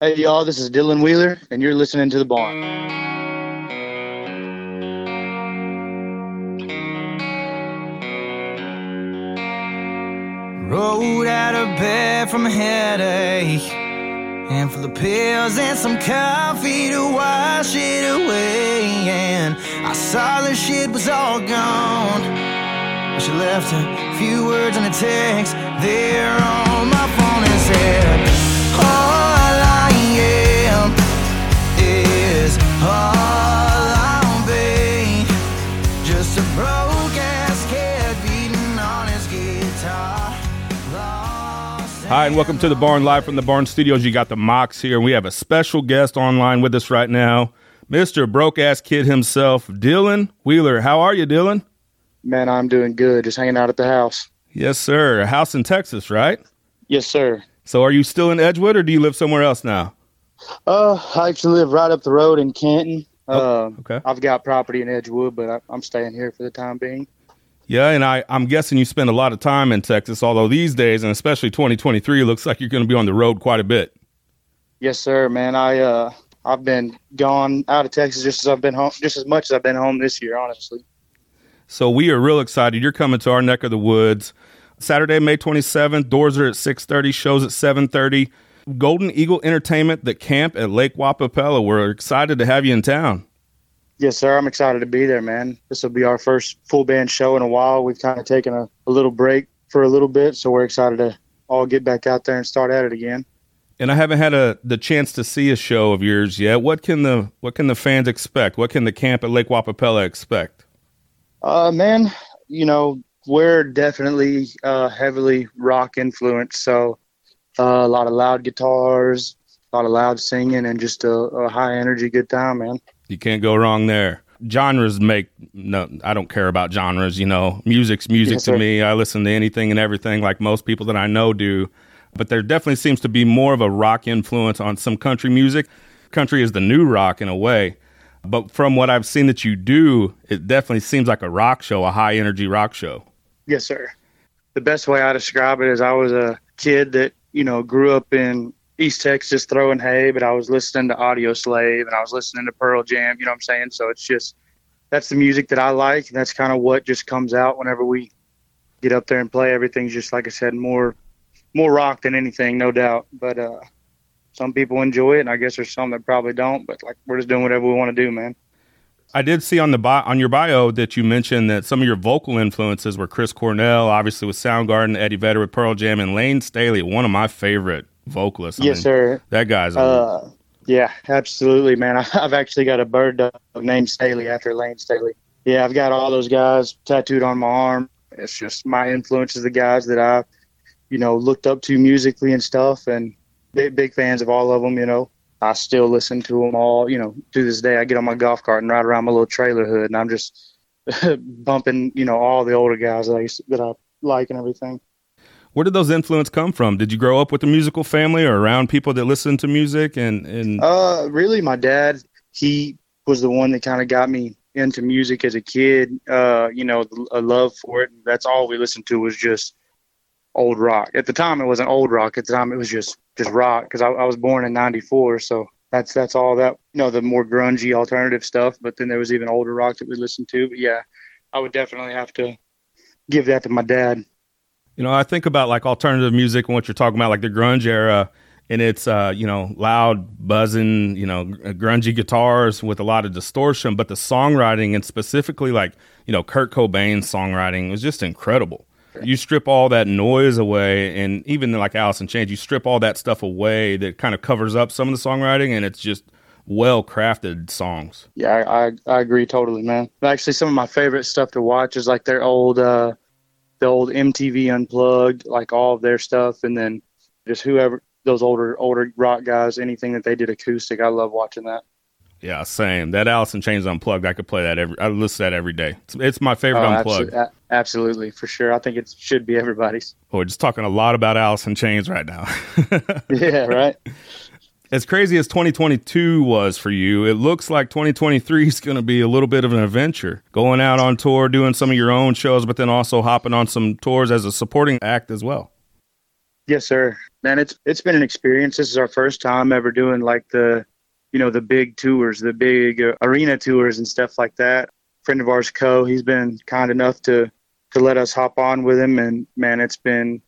Hey, y'all, this is Dylan Wheeler, and you're listening to The Barn. Rolled out of bed from a headache. Handful of pills and some coffee to wash it away. And I saw the shit was all gone. She left a few words in a text there and welcome to the Barn Live from the Barn Studios. You got the Mox here, and we have a special guest online with us right now, Mr. Broke Ass Kid himself, Dylan Wheeler. How are you, Dylan? Man, I'm doing good, just hanging out at the house. Yes, sir. A house in Texas, right? Yes, sir. So, are you still in Edgewood, or do you live somewhere else now? Uh, I actually live right up the road in Canton. Uh, okay. I've got property in Edgewood, but I, I'm staying here for the time being. Yeah, and I, I'm guessing you spend a lot of time in Texas, although these days, and especially 2023, it looks like you're going to be on the road quite a bit. Yes, sir, man. I uh, I've been gone out of Texas just as I've been home, just as much as I've been home this year, honestly. So we are real excited. You're coming to our neck of the woods. Saturday, May 27th. Doors are at 6:30. Shows at 7:30. Golden Eagle Entertainment, the camp at Lake Wappapello. We're excited to have you in town. Yes, sir. I'm excited to be there, man. This will be our first full band show in a while. We've kind of taken a, a little break for a little bit, so we're excited to all get back out there and start at it again. And I haven't had a the chance to see a show of yours yet. What can the what can the fans expect? What can the camp at Lake Wappapello expect? Uh, man, you know, we're definitely uh, heavily rock influenced. So uh, a lot of loud guitars, a lot of loud singing, and just a, a high energy good time, man. You can't go wrong there. Genres make no. I don't care about genres. You know, music's music Yes, to sir. me. I listen to anything and everything, like most people that I know do. But there definitely seems to be more of a rock influence on some country music. Country is the new rock in a way. But from what I've seen that you do, it definitely seems like a rock show, a high energy rock show. Yes, sir. The best way I describe it is I was a kid that, you know, grew up in East Texas throwing hay, but I was listening to Audioslave and I was listening to Pearl Jam, you know what I'm saying? So it's just, that's the music that I like. And that's kind of what just comes out whenever we get up there and play. Everything's just, like I said, more, more rock than anything, no doubt. But, uh, some people enjoy it, and I guess there's some that probably don't. But like, we're just doing whatever we want to do, man. I did see on the bi- on your bio that you mentioned that some of your vocal influences were Chris Cornell, obviously with Soundgarden, Eddie Vedder with Pearl Jam, and Layne Staley, one of my favorite vocalists. I yes, mean, sir. That guy's a Uh, yeah, absolutely, man. I, I've actually got a bird dog named Staley after Layne Staley. Yeah, I've got all those guys tattooed on my arm. It's just my influences, the guys that I, you know, looked up to musically and stuff, and big, big fans of all of them. You know, I still listen to them all. You know, to this day, I get on my golf cart and ride around my little trailer hood, and I'm just bumping, you know, all the older guys that I used that I like and everything. Where did those influence come from? Did you grow up with a musical family or around people that listen to music? And, and Uh, really, my dad, he was the one that kind of got me into music as a kid. Uh, you know, a love for it. That's all we listened to was just old rock. At the time, it wasn't old rock. At the time, it was just just rock because I, I was born in '94, so that's that's all that you know the more grungy alternative stuff. But then there was even older rock that we listened to. But yeah, I would definitely have to give that to my dad. You know, I think about like alternative music and what you're talking about, like the grunge era, and it's uh, you know loud, buzzing, you know, grungy guitars with a lot of distortion, but the songwriting and specifically like you know Kurt Cobain's songwriting was just incredible. You strip all that noise away, and even like Alice in Chains, you strip all that stuff away that kind of covers up some of the songwriting, and it's just well crafted songs. Yeah, I, I I agree totally, man. Actually, some of my favorite stuff to watch is like their old uh, the old MTV Unplugged, like all of their stuff, and then just whoever those older older rock guys, anything that they did acoustic. I love watching that. Yeah, same. That Alice in Chains unplugged, I could play that every. I listen to that every day. It's, it's my favorite Oh, unplugged. absolutely, for sure. I think it should be everybody's. We're just talking a lot about Alice in Chains right now. Yeah, right. As crazy as 2022 was for you, it looks like 2023 is going to be a little bit of an adventure. Going out on tour, doing some of your own shows, but then also hopping on some tours as a supporting act as well. Yes, sir. man, it's it's been an experience. This is our first time ever doing like the, you know, the big tours, the big uh, arena tours and stuff like that. Friend of ours, Koe, he's been kind enough to to let us hop on with him, and man, it's been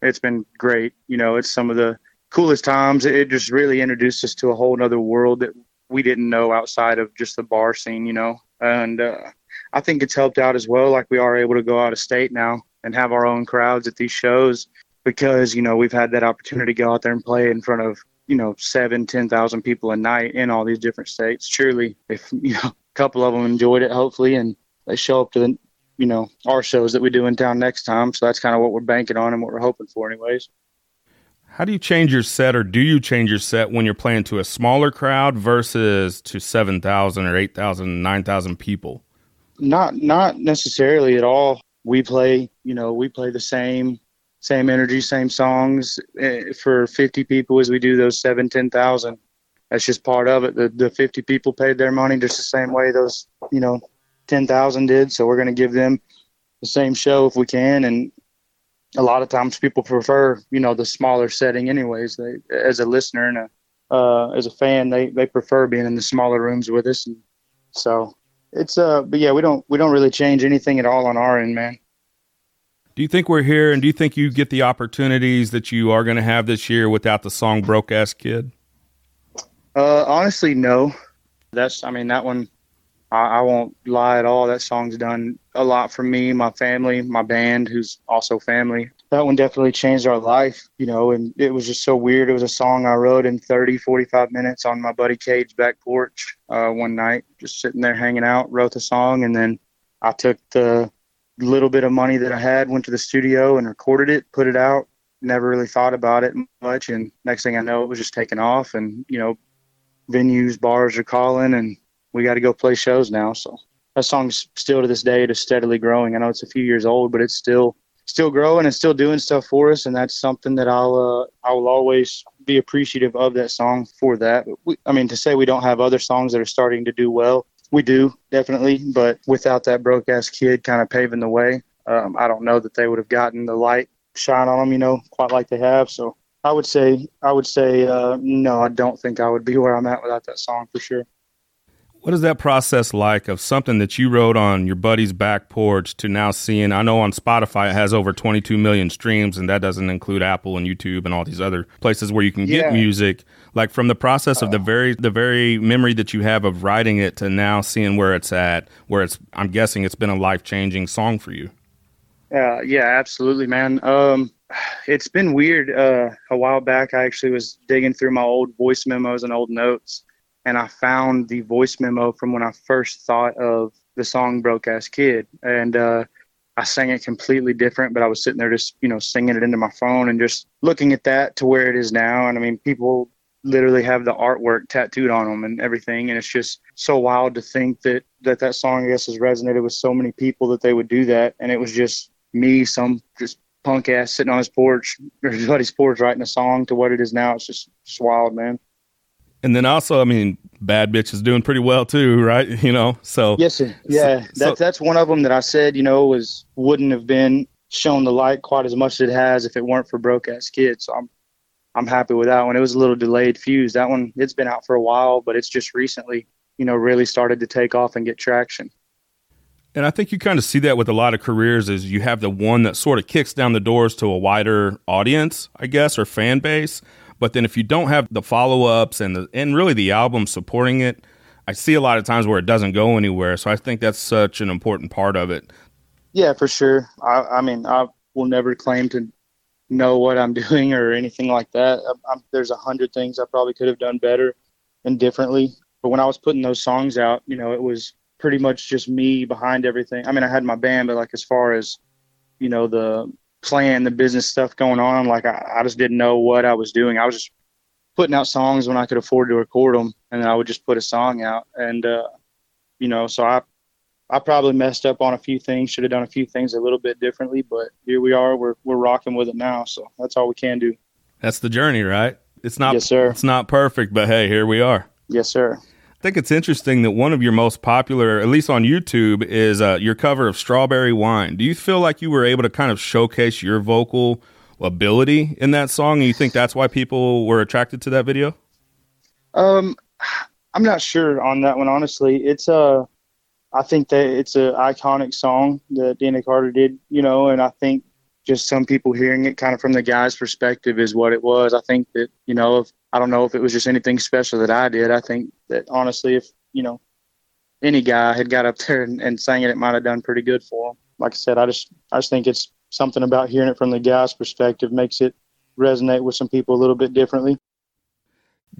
it's been great. You know, it's some of the coolest times. It just really introduced us to a whole other world that we didn't know outside of just the bar scene. You know, and uh, I think it's helped out as well. Like we are able to go out of state now and have our own crowds at these shows because you know we've had that opportunity to go out there and play in front of you know seven, ten thousand people a night in all these different states. Surely, if you know a couple of them enjoyed it, hopefully, and they show up to the you know our shows that we do in town next time. So that's kind of what we're banking on and what we're hoping for, anyways. How do you change your set, or do you change your set when you're playing to a smaller crowd versus to seven thousand or eight thousand, nine thousand people? Not not necessarily at all. We play, you know, we play the same same energy, same songs eh, for 50 people as we do those seven, 10,000. That's just part of it. The, the 50 people paid their money just the same way those, you know, 10,000 did. So we're going to give them the same show if we can. And a lot of times people prefer, you know, the smaller setting anyways. They, as a listener and a, uh, as a fan, they, they prefer being in the smaller rooms with us. And so it's, uh, but yeah, we don't, we don't really change anything at all on our end, man. Do you think we're here, and do you think you get the opportunities that you are going to have this year without the song "Broke Ass Kid"? Uh, honestly, no. That's, I mean, that one, I, I, won't lie at all. That song's done a lot for me, my family, my band, who's also family. That one definitely changed our life, you know, and it was just so weird. It was a song I wrote in 30, 45 minutes on my buddy Cade's back porch uh, one night, just sitting there hanging out, wrote the song, and then I took the little bit of money that I had, went to the studio and recorded it, put it out. Never really thought about it much, and next thing I know, it was just taking off. And you know, venues, bars are calling, and we got to go play shows now. So that song's still to this day just steadily growing. I know it's a few years old, but it's still still growing and still doing stuff for us, and that's something that I'll uh, I will always be appreciative of that song for that. We, I mean, to say we don't have other songs that are starting to do well we do definitely, but without that broke ass kid kind of paving the way, um, I don't know that they would have gotten the light shine on them, you know, quite like they have. So I would say, I would say, uh, no, I don't think I would be where I'm at without that song for sure. What is that process like of something that you wrote on your buddy's back porch to now seeing? I know on Spotify it has over 22 million streams, and that doesn't include Apple and YouTube and all these other places where you can get yeah. music. Like from the process of the very the very memory that you have of writing it to now seeing where it's at, where it's I'm guessing it's been a life changing song for you. Uh, yeah, absolutely, man. Um, it's been weird. Uh, a while back, I actually was digging through my old voice memos and old notes and I found the voice memo from when I first thought of the song "Broke Ass Kid," and uh, I sang it completely different. But I was sitting there just you know singing it into my phone and just looking at that to where it is now. And I mean, people literally have the artwork tattooed on them and everything, and it's just so wild to think that that that song I guess has resonated with so many people that they would do that, and it was just me, some just punk ass sitting on his porch or his buddy's porch writing a song to what it is now. It's just, just wild, man. And then also, I mean, Bad Bitch is doing pretty well too, right? You know, so yes, sir. yeah, so, that's that's one of them that I said, you know, was wouldn't have been shown the light quite as much as it has if it weren't for Broke Ass Kids. So I'm I'm happy with that one. It was a little delayed fuse. That one it's been out for a while, but it's just recently, you know, really started to take off and get traction. And I think you kind of see that with a lot of careers is you have the one that sort of kicks down the doors to a wider audience, I guess, or fan base. But then if you don't have the follow ups and the and really the album supporting it, I see a lot of times where it doesn't go anywhere. So I think that's such an important part of it. Yeah, for sure. I, I mean, I will never claim to know what I'm doing or anything like that. I, there's a hundred things I probably could have done better and differently. But when I was putting those songs out, you know, it was pretty much just me behind everything. I mean, I had my band, but like as far as you know, the plan, the business stuff going on. Like I, I just didn't know what I was doing. I was just putting out songs when I could afford to record them, and then I would just put a song out. And uh, you know, so I I probably messed up on a few things. Should have done a few things a little bit differently, but here we are. We're we're rocking with it now. So that's all we can do. That's the journey, right? It's not. Yes, sir. It's not perfect, but hey, here we are. Yes, sir. I think it's interesting that one of your most popular, at least on YouTube, is uh, your cover of Strawberry Wine. Do you feel like you were able to kind of showcase your vocal ability in that song? And you think that's why people were attracted to that video? Um, I'm not sure on that one. Honestly, it's a. Uh, I think that it's an iconic song that Deana Carter did, you know, and I think just some people hearing it kind of from the guy's perspective is what it was. I think that, you know, if I don't know if it was just anything special that I did. I think that honestly, if, you know, any guy had got up there and, and sang it, it might have done pretty good for him. Like I said, I just, I just think it's something about hearing it from the guy's perspective makes it resonate with some people a little bit differently.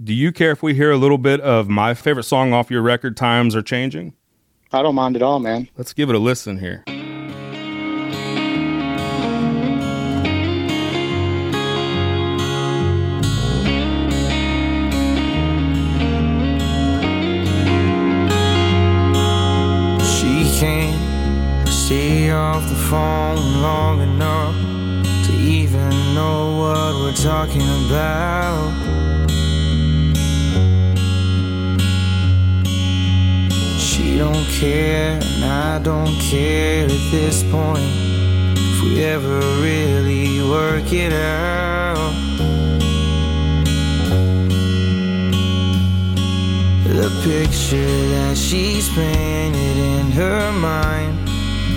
Do you care if we hear a little bit of my favorite song off your record, Times Are Changing? I don't mind at all, man. Let's give it a listen here. Don't care, and I don't care at this point if we ever really work it out. The picture that she's painted in her mind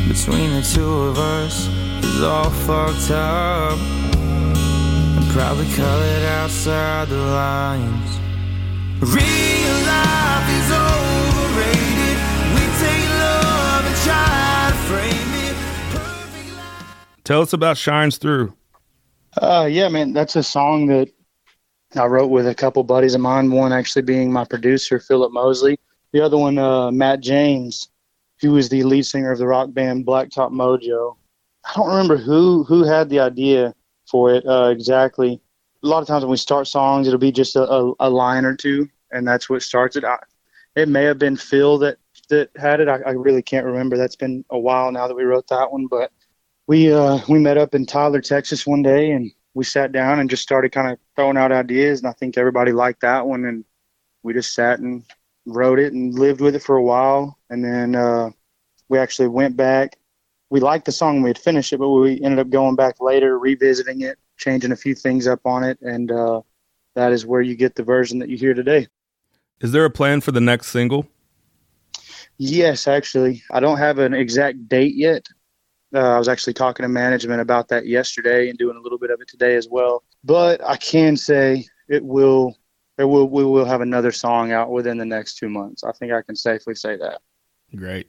between the two of us is all fucked up and probably colored outside the lines. Real life is overrated. Tell us about Shines Through. Uh, yeah, man, that's a song that I wrote with a couple buddies of mine. One actually being my producer, Philip Mosley. The other one, uh, Matt James, who was the lead singer of the rock band Blacktop Mojo. I don't remember who who had the idea for it uh, exactly. A lot of times when we start songs, it'll be just a, a, a line or two, and that's what starts it. I, it may have been Phil that that had it. I, I really can't remember. That's been a while now that we wrote that one, but we uh, we met up in Tyler, Texas one day, and we sat down and just started kind of throwing out ideas. And I think everybody liked that one, and we just sat and wrote it and lived with it for a while. And then uh, we actually went back. We liked the song, we had finished it, but we ended up going back later, revisiting it, changing a few things up on it, and uh, that is where you get the version that you hear today. Is there a plan for the next single? Yes, actually. I don't have an exact date yet. Uh, I was actually talking to management about that yesterday and doing a little bit of it today as well. But I can say it will. There will we will have another song out within the next two months. I think I can safely say that. Great.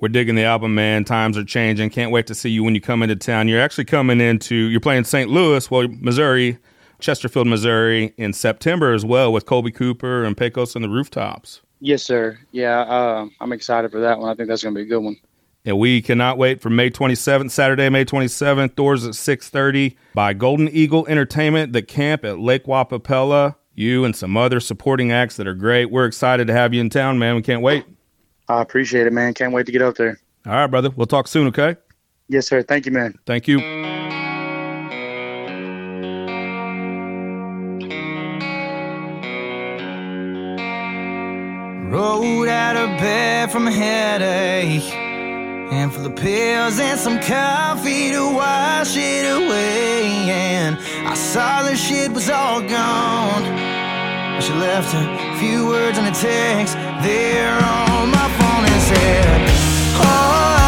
We're digging the album, man. Times are changing. Can't wait to see you when you come into town. You're actually coming into. You're playing St. Louis, well, Missouri, Chesterfield, Missouri, in September as well with Colby Cooper and Pecos and the Rooftops. Yes, sir. Yeah, uh, I'm excited for that one. I think that's going to be a good one. And we cannot wait for May 27th, Saturday, May 27th. Doors at 6:30 by Golden Eagle Entertainment. The camp at Lake Wappapello. You and some other supporting acts that are great. We're excited to have you in town, man. We can't wait. I appreciate it, man. Can't wait to get out there. All right, brother. We'll talk soon, okay? Yes, sir. Thank you, man. Thank you. Rolled out of bed from a headache. And for the pills and some coffee to wash it away. And I saw the shit was all gone. She left a few words in a text there on my phone and said, Oh.